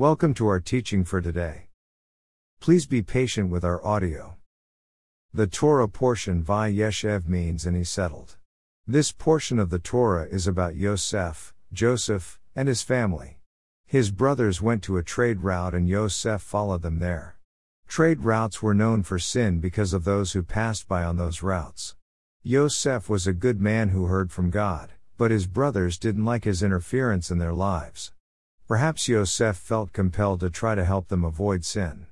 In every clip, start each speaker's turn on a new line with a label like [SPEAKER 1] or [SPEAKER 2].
[SPEAKER 1] Welcome to our teaching for today. Please be patient with our audio. The Torah portion Vayeshev means and he settled. This portion of the Torah is about Yosef, Joseph, and his family. His brothers went to a trade route and Yosef followed them there. Trade routes were known for sin because of those who passed by on those routes. Yosef was a good man who heard from God, but his brothers didn't like his interference in their lives. Perhaps Yosef felt compelled to try to help them avoid sin.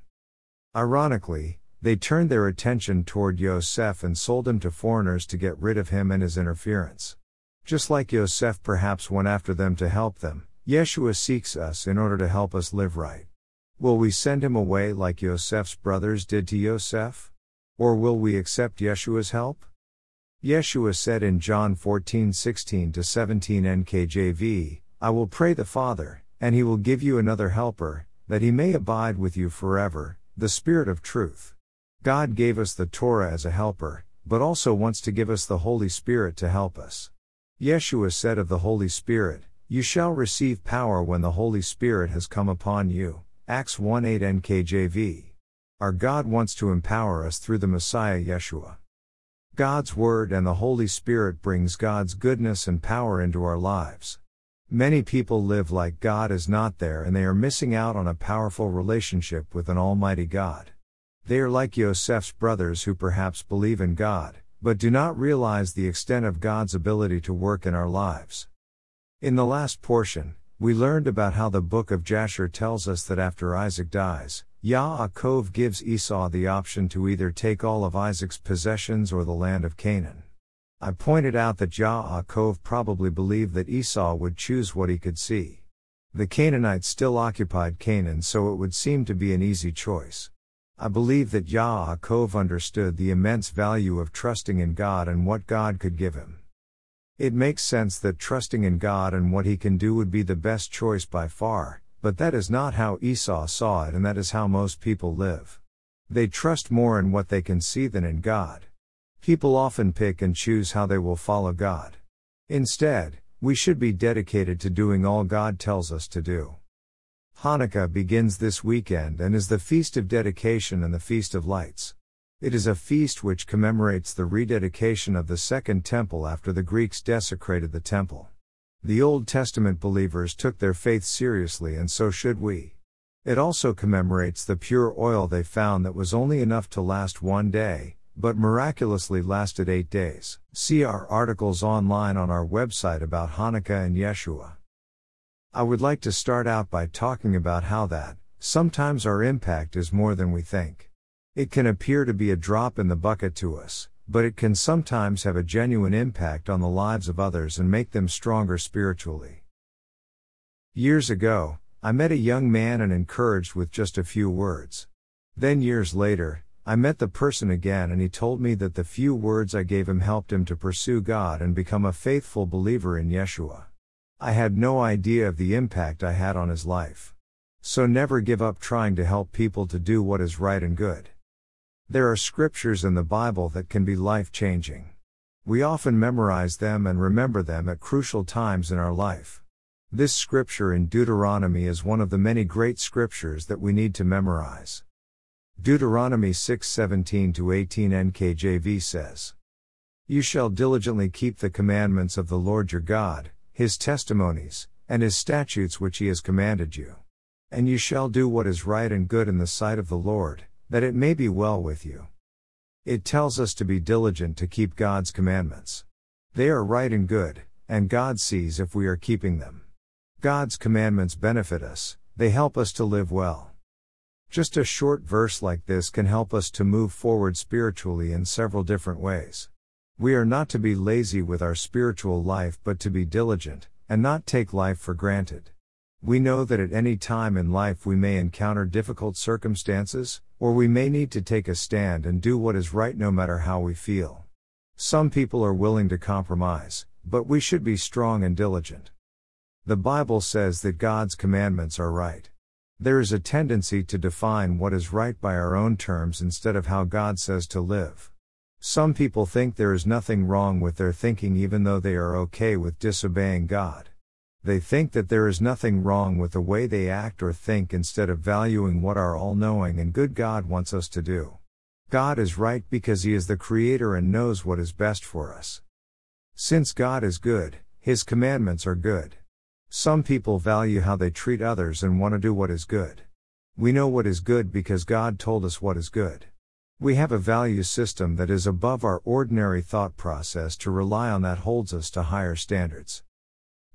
[SPEAKER 1] Ironically, they turned their attention toward Yosef and sold him to foreigners to get rid of him and his interference. Just like Yosef perhaps went after them to help them, Yeshua seeks us in order to help us live right. Will we send him away like Yosef's brothers did to Yosef? Or will we accept Yeshua's help? Yeshua said in John 14 16 17 NKJV, I will pray the Father, and he will give you another helper, that he may abide with you forever, the Spirit of truth. God gave us the Torah as a helper, but also wants to give us the Holy Spirit to help us. Yeshua said of the Holy Spirit, You shall receive power when the Holy Spirit has come upon you. Acts 1 8 NKJV. Our God wants to empower us through the Messiah Yeshua. God's Word and the Holy Spirit brings God's goodness and power into our lives. Many people live like God is not there and they are missing out on a powerful relationship with an Almighty God. They are like Yosef's brothers who perhaps believe in God, but do not realize the extent of God's ability to work in our lives. In the last portion, we learned about how the book of Jasher tells us that after Isaac dies, Yaakov gives Esau the option to either take all of Isaac's possessions or the land of Canaan. I pointed out that Yaakov probably believed that Esau would choose what he could see. The Canaanites still occupied Canaan, so it would seem to be an easy choice. I believe that Yaakov understood the immense value of trusting in God and what God could give him. It makes sense that trusting in God and what he can do would be the best choice by far, but that is not how Esau saw it and that is how most people live. They trust more in what they can see than in God. People often pick and choose how they will follow God. Instead, we should be dedicated to doing all God tells us to do. Hanukkah begins this weekend and is the Feast of Dedication and the Feast of Lights. It is a feast which commemorates the rededication of the Second Temple after the Greeks desecrated the Temple. The Old Testament believers took their faith seriously and so should we. It also commemorates the pure oil they found that was only enough to last one day, but miraculously lasted eight days. See our articles online on our website about Hanukkah and Yeshua. I would like to start out by talking about how that, sometimes our impact is more than we think. It can appear to be a drop in the bucket to us, but it can sometimes have a genuine impact on the lives of others and make them stronger spiritually. Years ago, I met a young man and encouraged with just a few words. Then years later, I met the person again and he told me that the few words I gave him helped him to pursue God and become a faithful believer in Yeshua. I had no idea of the impact I had on his life. So never give up trying to help people to do what is right and good. There are scriptures in the Bible that can be life changing. We often memorize them and remember them at crucial times in our life. This scripture in Deuteronomy is one of the many great scriptures that we need to memorize. Deuteronomy 6:17 to 18 NKJV says, You shall diligently keep the commandments of the Lord your God, his testimonies, and his statutes which he has commanded you. And you shall do what is right and good in the sight of the Lord, that it may be well with you. It tells us to be diligent to keep God's commandments. They are right and good, and God sees if we are keeping them. God's commandments benefit us, they help us to live well. Just a short verse like this can help us to move forward spiritually in several different ways. We are not to be lazy with our spiritual life but to be diligent, and not take life for granted. We know that at any time in life we may encounter difficult circumstances, or we may need to take a stand and do what is right no matter how we feel. Some people are willing to compromise, but we should be strong and diligent. The Bible says that God's commandments are right. There is a tendency to define what is right by our own terms instead of how God says to live. Some people think there is nothing wrong with their thinking even though they are okay with disobeying God. They think that there is nothing wrong with the way they act or think instead of valuing what our all knowing and good God wants us to do. God is right because He is the Creator and knows what is best for us. Since God is good, His commandments are good. Some people value how they treat others and want to do what is good. We know what is good because God told us what is good. We have a value system that is above our ordinary thought process to rely on that holds us to higher standards.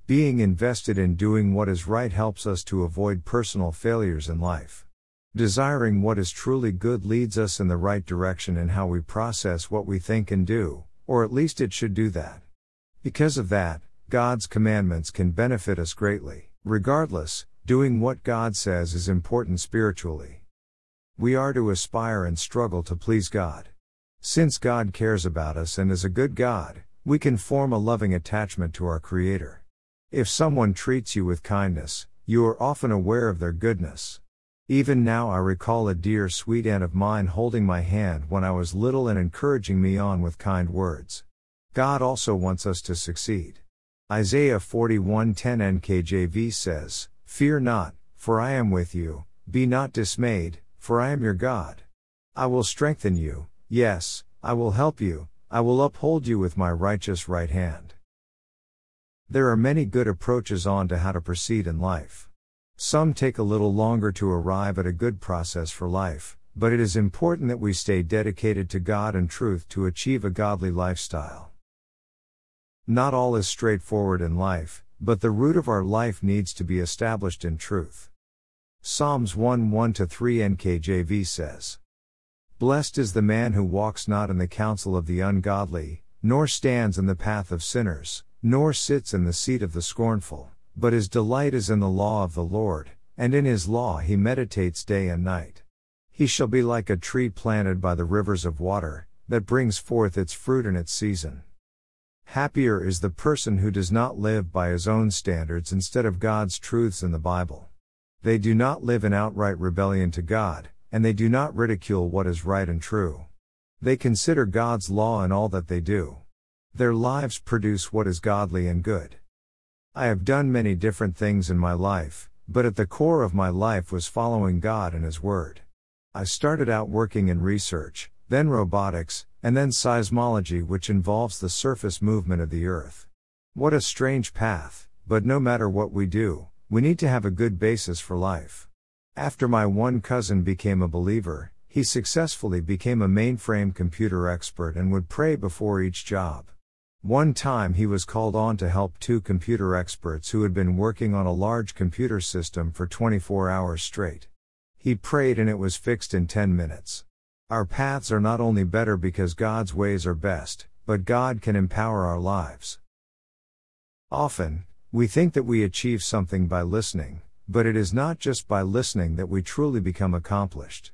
[SPEAKER 1] Being invested in doing what is right helps us to avoid personal failures in life. Desiring what is truly good leads us in the right direction in how we process what we think and do, or at least it should do that. Because of that, God's commandments can benefit us greatly. Regardless, doing what God says is important spiritually. We are to aspire and struggle to please God. Since God cares about us and is a good God, we can form a loving attachment to our Creator. If someone treats you with kindness, you are often aware of their goodness. Even now, I recall a dear sweet aunt of mine holding my hand when I was little and encouraging me on with kind words. God also wants us to succeed. Isaiah 41:10 NKJV says, Fear not, for I am with you, be not dismayed, for I am your God. I will strengthen you, yes, I will help you, I will uphold you with my righteous right hand. There are many good approaches on to how to proceed in life. Some take a little longer to arrive at a good process for life, but it is important that we stay dedicated to God and truth to achieve a godly lifestyle. Not all is straightforward in life, but the root of our life needs to be established in truth. Psalms 1 1 3 NKJV says, Blessed is the man who walks not in the counsel of the ungodly, nor stands in the path of sinners, nor sits in the seat of the scornful, but his delight is in the law of the Lord, and in his law he meditates day and night. He shall be like a tree planted by the rivers of water, that brings forth its fruit in its season. Happier is the person who does not live by his own standards instead of God's truths in the Bible. They do not live in outright rebellion to God, and they do not ridicule what is right and true. They consider God's law in all that they do. Their lives produce what is godly and good. I have done many different things in my life, but at the core of my life was following God and His Word. I started out working in research, then robotics, and then seismology, which involves the surface movement of the Earth. What a strange path, but no matter what we do, we need to have a good basis for life. After my one cousin became a believer, he successfully became a mainframe computer expert and would pray before each job. One time he was called on to help two computer experts who had been working on a large computer system for 24 hours straight. He prayed and it was fixed in 10 minutes. Our paths are not only better because God's ways are best, but God can empower our lives. Often, we think that we achieve something by listening, but it is not just by listening that we truly become accomplished.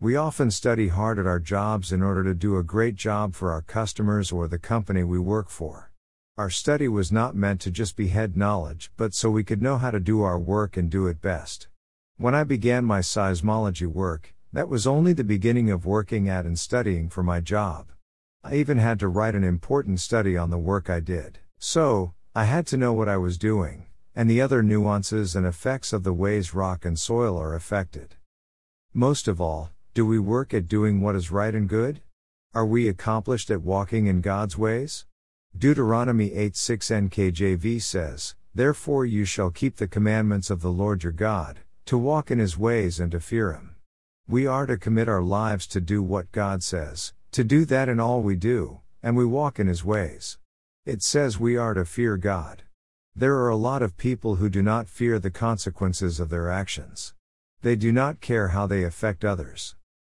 [SPEAKER 1] We often study hard at our jobs in order to do a great job for our customers or the company we work for. Our study was not meant to just be head knowledge, but so we could know how to do our work and do it best. When I began my seismology work, that was only the beginning of working at and studying for my job. I even had to write an important study on the work I did. So, I had to know what I was doing, and the other nuances and effects of the ways rock and soil are affected. Most of all, do we work at doing what is right and good? Are we accomplished at walking in God's ways? Deuteronomy 8 6 NKJV says, Therefore you shall keep the commandments of the Lord your God, to walk in his ways and to fear him. We are to commit our lives to do what God says, to do that in all we do, and we walk in his ways. It says we are to fear God. There are a lot of people who do not fear the consequences of their actions. They do not care how they affect others.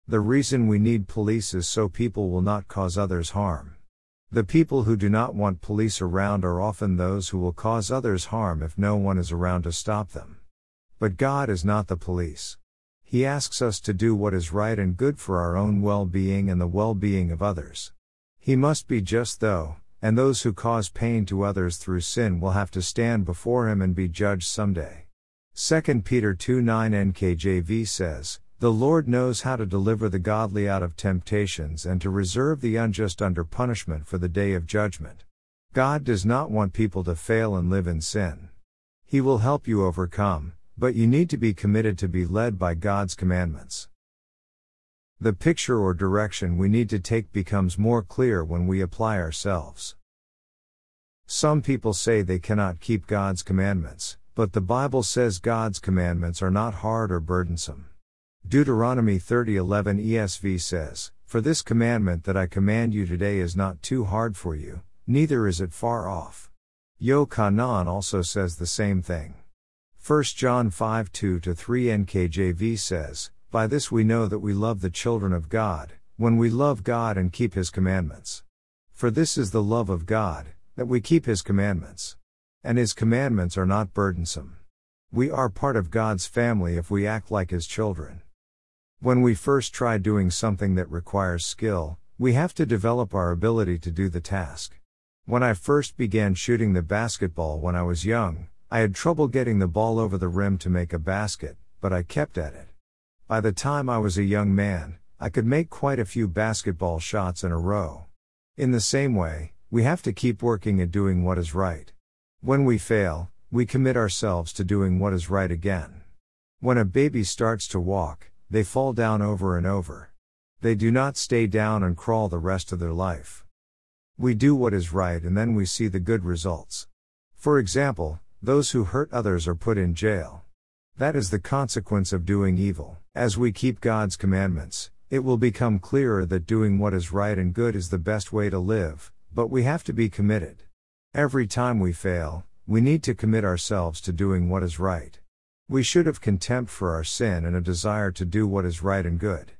[SPEAKER 1] The reason we need police is so people will not cause others harm. The people who do not want police around are often those who will cause others harm if no one is around to stop them. But God is not the police. He asks us to do what is right and good for our own well being and the well being of others. He must be just though, and those who cause pain to others through sin will have to stand before him and be judged someday. 2 Peter 2 9 NKJV says, The Lord knows how to deliver the godly out of temptations and to reserve the unjust under punishment for the day of judgment. God does not want people to fail and live in sin. He will help you overcome, but you need to be committed to be led by God's commandments. The picture or direction we need to take becomes more clear when we apply ourselves. Some people say they cannot keep God's commandments, but the Bible says God's commandments are not hard or burdensome. Deuteronomy 30:11 ESV says, "For this commandment that I command you today is not too hard for you, neither is it far off." Yochanan also says the same thing. 1 John 5 2 3 NKJV says, by this we know that we love the children of God, when we love God and keep His commandments. For this is the love of God, that we keep His commandments. And His commandments are not burdensome. We are part of God's family if we act like His children. When we first try doing something that requires skill, we have to develop our ability to do the task. When I first began shooting the basketball when I was young, I had trouble getting the ball over the rim to make a basket, but I kept at it. By the time I was a young man, I could make quite a few basketball shots in a row. In the same way, we have to keep working at doing what is right. When we fail, we commit ourselves to doing what is right again. When a baby starts to walk, they fall down over and over. They do not stay down and crawl the rest of their life. We do what is right and then we see the good results. For example, those who hurt others are put in jail. That is the consequence of doing evil. As we keep God's commandments, it will become clearer that doing what is right and good is the best way to live, but we have to be committed. Every time we fail, we need to commit ourselves to doing what is right. We should have contempt for our sin and a desire to do what is right and good.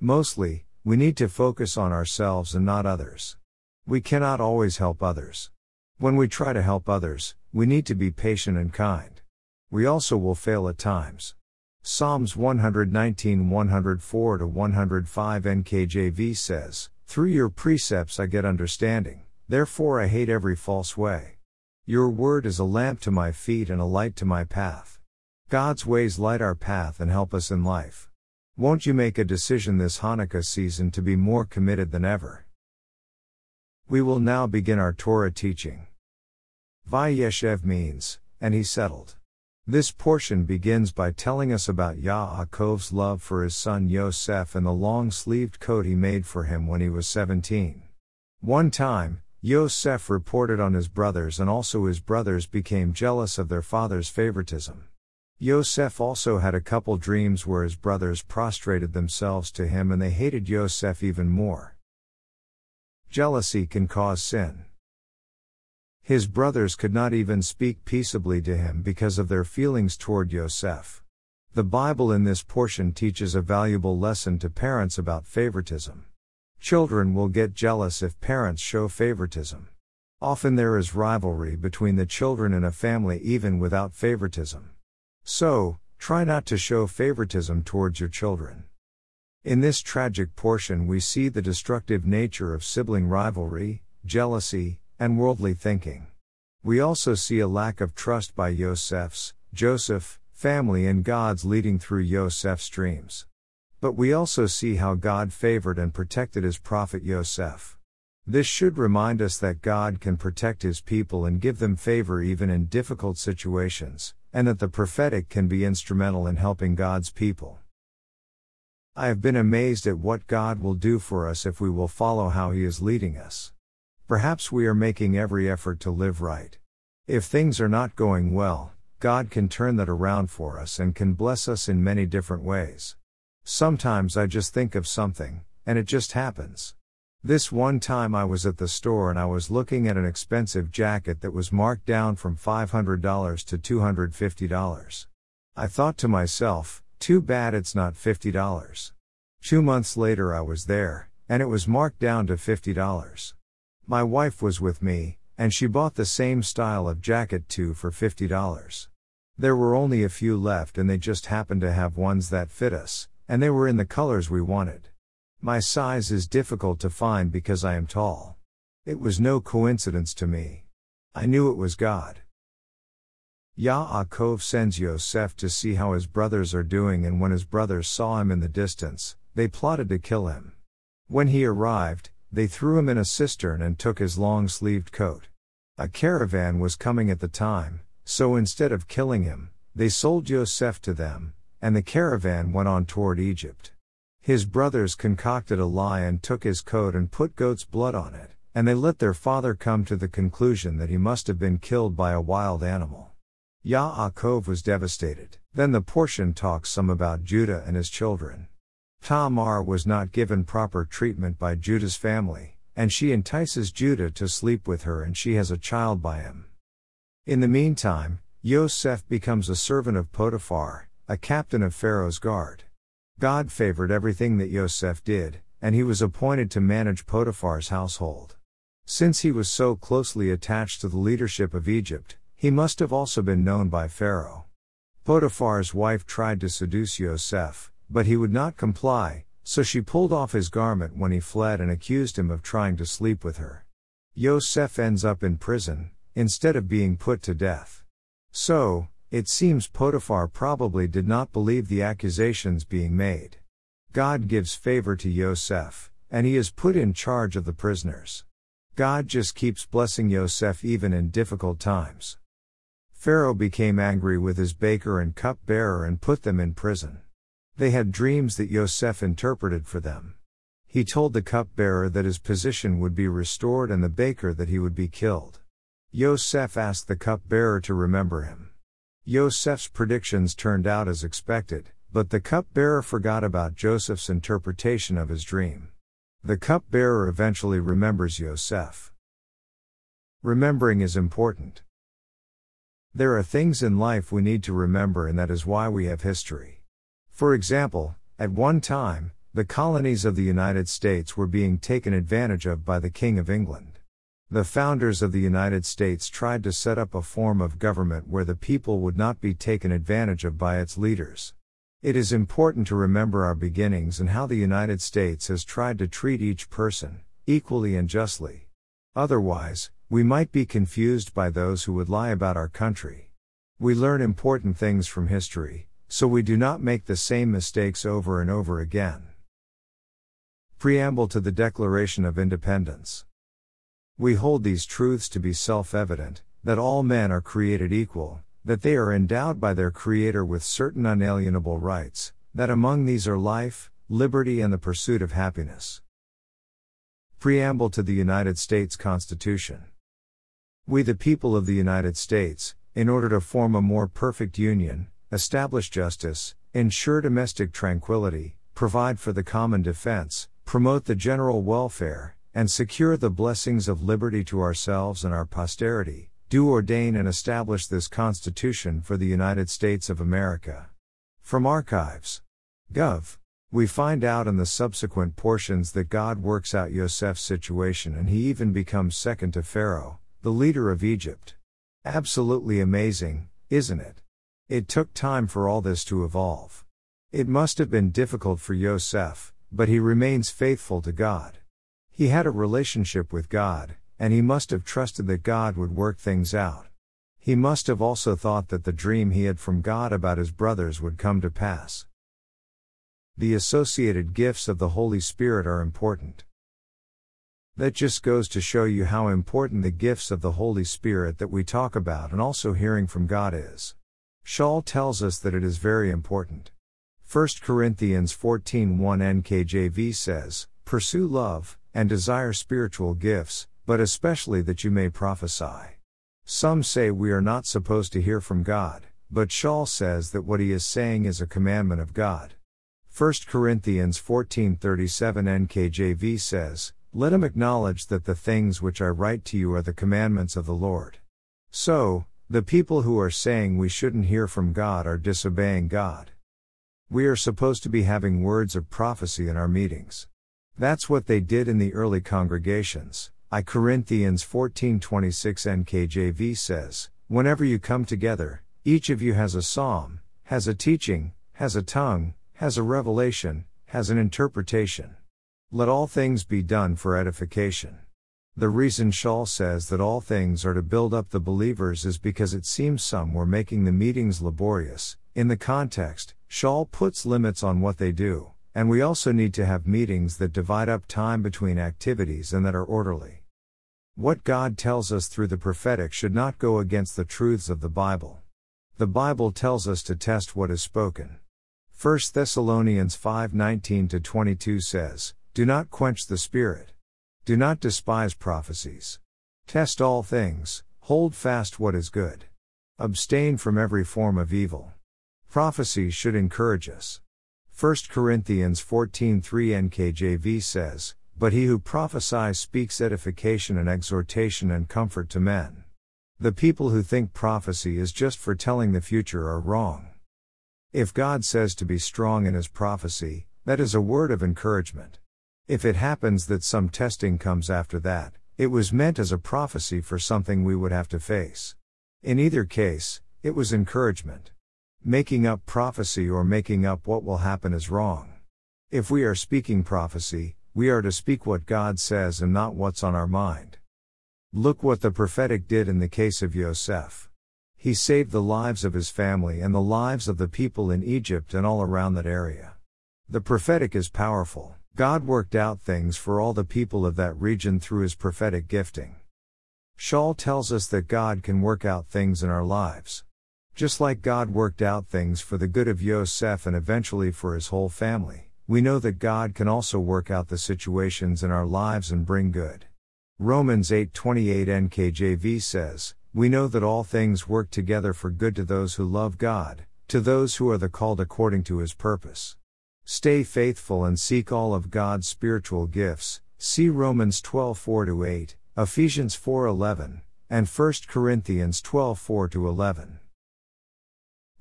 [SPEAKER 1] Mostly, we need to focus on ourselves and not others. We cannot always help others. When we try to help others, we need to be patient and kind. We also will fail at times. Psalms 119 104 105 NKJV says, Through your precepts I get understanding, therefore I hate every false way. Your word is a lamp to my feet and a light to my path. God's ways light our path and help us in life. Won't you make a decision this Hanukkah season to be more committed than ever? We will now begin our Torah teaching. Vayeshev means, and he settled. This portion begins by telling us about Yaakov's love for his son Yosef and the long sleeved coat he made for him when he was 17. One time, Yosef reported on his brothers and also his brothers became jealous of their father's favoritism. Yosef also had a couple dreams where his brothers prostrated themselves to him and they hated Yosef even more. Jealousy can cause sin. His brothers could not even speak peaceably to him because of their feelings toward Yosef. The Bible in this portion teaches a valuable lesson to parents about favoritism. Children will get jealous if parents show favoritism. Often there is rivalry between the children in a family even without favoritism. So, try not to show favoritism towards your children. In this tragic portion, we see the destructive nature of sibling rivalry, jealousy, and worldly thinking. We also see a lack of trust by Yosef's, Joseph, family and God's leading through Yosef's dreams. But we also see how God favored and protected his prophet Yosef. This should remind us that God can protect his people and give them favor even in difficult situations, and that the prophetic can be instrumental in helping God's people. I have been amazed at what God will do for us if we will follow how He is leading us. Perhaps we are making every effort to live right. If things are not going well, God can turn that around for us and can bless us in many different ways. Sometimes I just think of something, and it just happens. This one time I was at the store and I was looking at an expensive jacket that was marked down from $500 to $250. I thought to myself, too bad it's not $50. Two months later I was there, and it was marked down to $50. My wife was with me, and she bought the same style of jacket too for $50. There were only a few left and they just happened to have ones that fit us, and they were in the colors we wanted. My size is difficult to find because I am tall. It was no coincidence to me. I knew it was God. Yaakov ah sends Yosef to see how his brothers are doing and when his brothers saw him in the distance, they plotted to kill him. When he arrived, they threw him in a cistern and took his long sleeved coat. A caravan was coming at the time, so instead of killing him, they sold Yosef to them, and the caravan went on toward Egypt. His brothers concocted a lie and took his coat and put goat's blood on it, and they let their father come to the conclusion that he must have been killed by a wild animal. Yaakov was devastated. Then the portion talks some about Judah and his children. Tamar was not given proper treatment by Judah's family, and she entices Judah to sleep with her and she has a child by him. In the meantime, Yosef becomes a servant of Potiphar, a captain of Pharaoh's guard. God favored everything that Yosef did, and he was appointed to manage Potiphar's household. Since he was so closely attached to the leadership of Egypt, he must have also been known by Pharaoh. Potiphar's wife tried to seduce Yosef, but he would not comply, so she pulled off his garment when he fled and accused him of trying to sleep with her. Yosef ends up in prison, instead of being put to death. So, it seems Potiphar probably did not believe the accusations being made. God gives favor to Yosef, and he is put in charge of the prisoners. God just keeps blessing Yosef even in difficult times. Pharaoh became angry with his baker and cupbearer and put them in prison. They had dreams that Yosef interpreted for them. He told the cupbearer that his position would be restored and the baker that he would be killed. Yosef asked the cupbearer to remember him. Yosef's predictions turned out as expected, but the cupbearer forgot about Joseph's interpretation of his dream. The cupbearer eventually remembers Yosef. Remembering is important. There are things in life we need to remember, and that is why we have history. For example, at one time, the colonies of the United States were being taken advantage of by the King of England. The founders of the United States tried to set up a form of government where the people would not be taken advantage of by its leaders. It is important to remember our beginnings and how the United States has tried to treat each person, equally and justly. Otherwise, we might be confused by those who would lie about our country. We learn important things from history, so we do not make the same mistakes over and over again. Preamble to the Declaration of Independence. We hold these truths to be self evident that all men are created equal, that they are endowed by their Creator with certain unalienable rights, that among these are life, liberty, and the pursuit of happiness. Preamble to the United States Constitution. We, the people of the United States, in order to form a more perfect union, establish justice, ensure domestic tranquility, provide for the common defense, promote the general welfare, and secure the blessings of liberty to ourselves and our posterity, do ordain and establish this Constitution for the United States of America. From Archives. Gov. We find out in the subsequent portions that God works out Yosef's situation and he even becomes second to Pharaoh, the leader of Egypt. Absolutely amazing, isn't it? It took time for all this to evolve. It must have been difficult for Yosef, but he remains faithful to God. He had a relationship with God, and he must have trusted that God would work things out. He must have also thought that the dream he had from God about his brothers would come to pass. The associated gifts of the Holy Spirit are important. That just goes to show you how important the gifts of the Holy Spirit that we talk about and also hearing from God is. Shaul tells us that it is very important. 1 Corinthians 14:1 NKJV says, "Pursue love, and desire spiritual gifts, but especially that you may prophesy. Some say we are not supposed to hear from God, but Shaul says that what he is saying is a commandment of God. 1 Corinthians 14:37 NKJV says, "Let him acknowledge that the things which I write to you are the commandments of the Lord." So, the people who are saying we shouldn't hear from God are disobeying God. We are supposed to be having words of prophecy in our meetings. That's what they did in the early congregations. I Corinthians 14:26 NKJV says, "Whenever you come together, each of you has a psalm, has a teaching, has a tongue, has a revelation, has an interpretation. Let all things be done for edification." The reason Shaul says that all things are to build up the believers is because it seems some were making the meetings laborious. In the context, Shaul puts limits on what they do. And we also need to have meetings that divide up time between activities and that are orderly. What God tells us through the prophetic should not go against the truths of the Bible. The Bible tells us to test what is spoken. 1 Thessalonians 5:19 22 says, "Do not quench the spirit. Do not despise prophecies. Test all things, hold fast what is good. Abstain from every form of evil." Prophecy should encourage us. 1 Corinthians 14:3 NKJV says, "But he who prophesies speaks edification and exhortation and comfort to men." The people who think prophecy is just for telling the future are wrong. If God says to be strong in his prophecy, that is a word of encouragement. If it happens that some testing comes after that, it was meant as a prophecy for something we would have to face. In either case, it was encouragement. Making up prophecy or making up what will happen is wrong. If we are speaking prophecy, we are to speak what God says and not what's on our mind. Look what the prophetic did in the case of Yosef. He saved the lives of his family and the lives of the people in Egypt and all around that area. The prophetic is powerful. God worked out things for all the people of that region through his prophetic gifting. Shaul tells us that God can work out things in our lives. Just like God worked out things for the good of Yosef and eventually for his whole family, we know that God can also work out the situations in our lives and bring good. Romans 8:28 NKJV says, "We know that all things work together for good to those who love God, to those who are the called according to his purpose." Stay faithful and seek all of God's spiritual gifts. See Romans 12:4 8, Ephesians 4:11, and 1 Corinthians 12:4 11.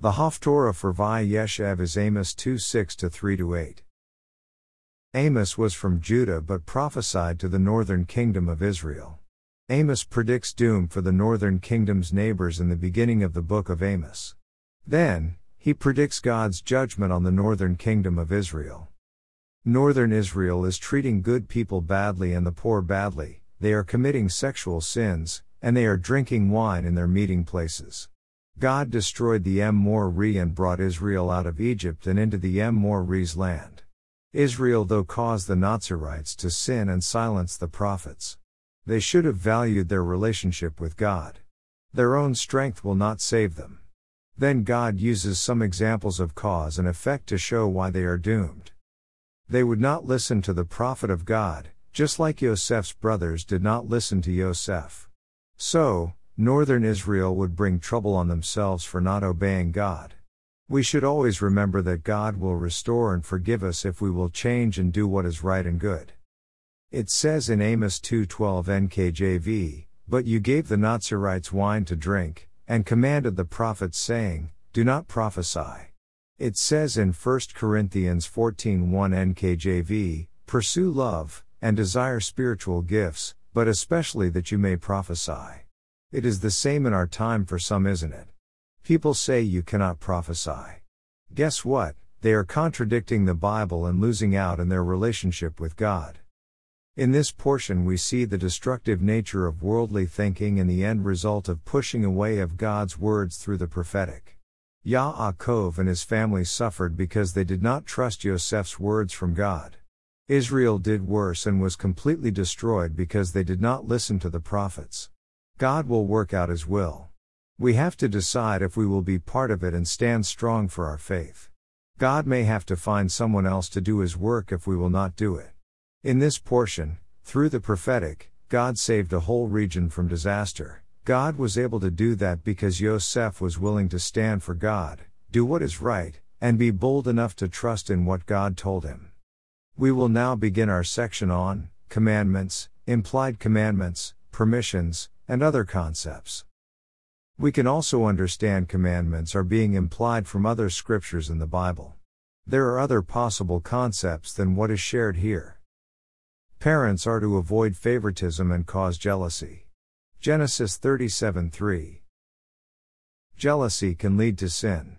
[SPEAKER 1] The Haftorah for Vayeshev is Amos 2:6 3 8. Amos was from Judah but prophesied to the northern kingdom of Israel. Amos predicts doom for the northern kingdom's neighbors in the beginning of the book of Amos. Then, he predicts God's judgment on the northern kingdom of Israel. Northern Israel is treating good people badly and the poor badly, they are committing sexual sins, and they are drinking wine in their meeting places. God destroyed the Amorri and brought Israel out of Egypt and into the Amorri's land. Israel though caused the Nazirites to sin and silence the prophets. They should have valued their relationship with God. Their own strength will not save them. Then God uses some examples of cause and effect to show why they are doomed. They would not listen to the prophet of God, just like Yosef's brothers did not listen to Yosef. So, northern Israel would bring trouble on themselves for not obeying God. We should always remember that God will restore and forgive us if we will change and do what is right and good. It says in Amos 2:12 NKJV, "But you gave the Nazirites wine to drink, and commanded the prophets saying, Do not prophesy." It says in 1 Corinthians 14:1 NKJV, "Pursue love and desire spiritual gifts, but especially that you may prophesy." It is the same in our time for some, isn't it? People say you cannot prophesy. Guess what? They are contradicting the Bible and losing out in their relationship with God. In this portion, we see the destructive nature of worldly thinking and the end result of pushing away of God's words through the prophetic. Yaakov and his family suffered because they did not trust Yosef's words from God. Israel did worse and was completely destroyed because they did not listen to the prophets. God will work out his will. We have to decide if we will be part of it and stand strong for our faith. God may have to find someone else to do his work if we will not do it. In this portion, through the prophetic, God saved a whole region from disaster. God was able to do that because Yosef was willing to stand for God, do what is right, and be bold enough to trust in what God told him. We will now begin our section on commandments, implied commandments, permissions, and other concepts. We can also understand commandments are being implied from other scriptures in the Bible. There are other possible concepts than what is shared here. Parents are to avoid favoritism and cause jealousy. Genesis 37:3. Jealousy can lead to sin.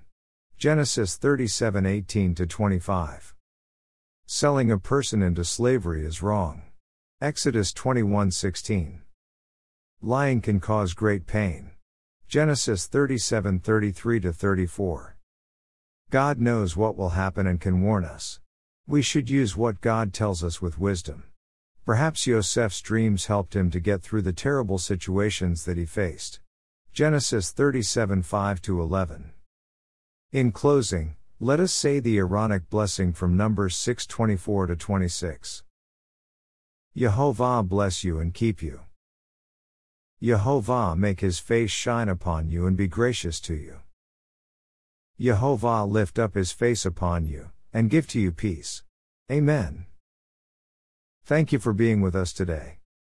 [SPEAKER 1] Genesis 37:18 to 25. Selling a person into slavery is wrong. Exodus 21:16. Lying can cause great pain. Genesis 37 33 34. God knows what will happen and can warn us. We should use what God tells us with wisdom. Perhaps Yosef's dreams helped him to get through the terrible situations that he faced. Genesis 37 5 11. In closing, let us say the Aaronic blessing from Numbers 6 24 26. Yehovah bless you and keep you. Yehovah make his face shine upon you and be gracious to you. Yehovah lift up his face upon you, and give to you peace. Amen. Thank you for being with us today.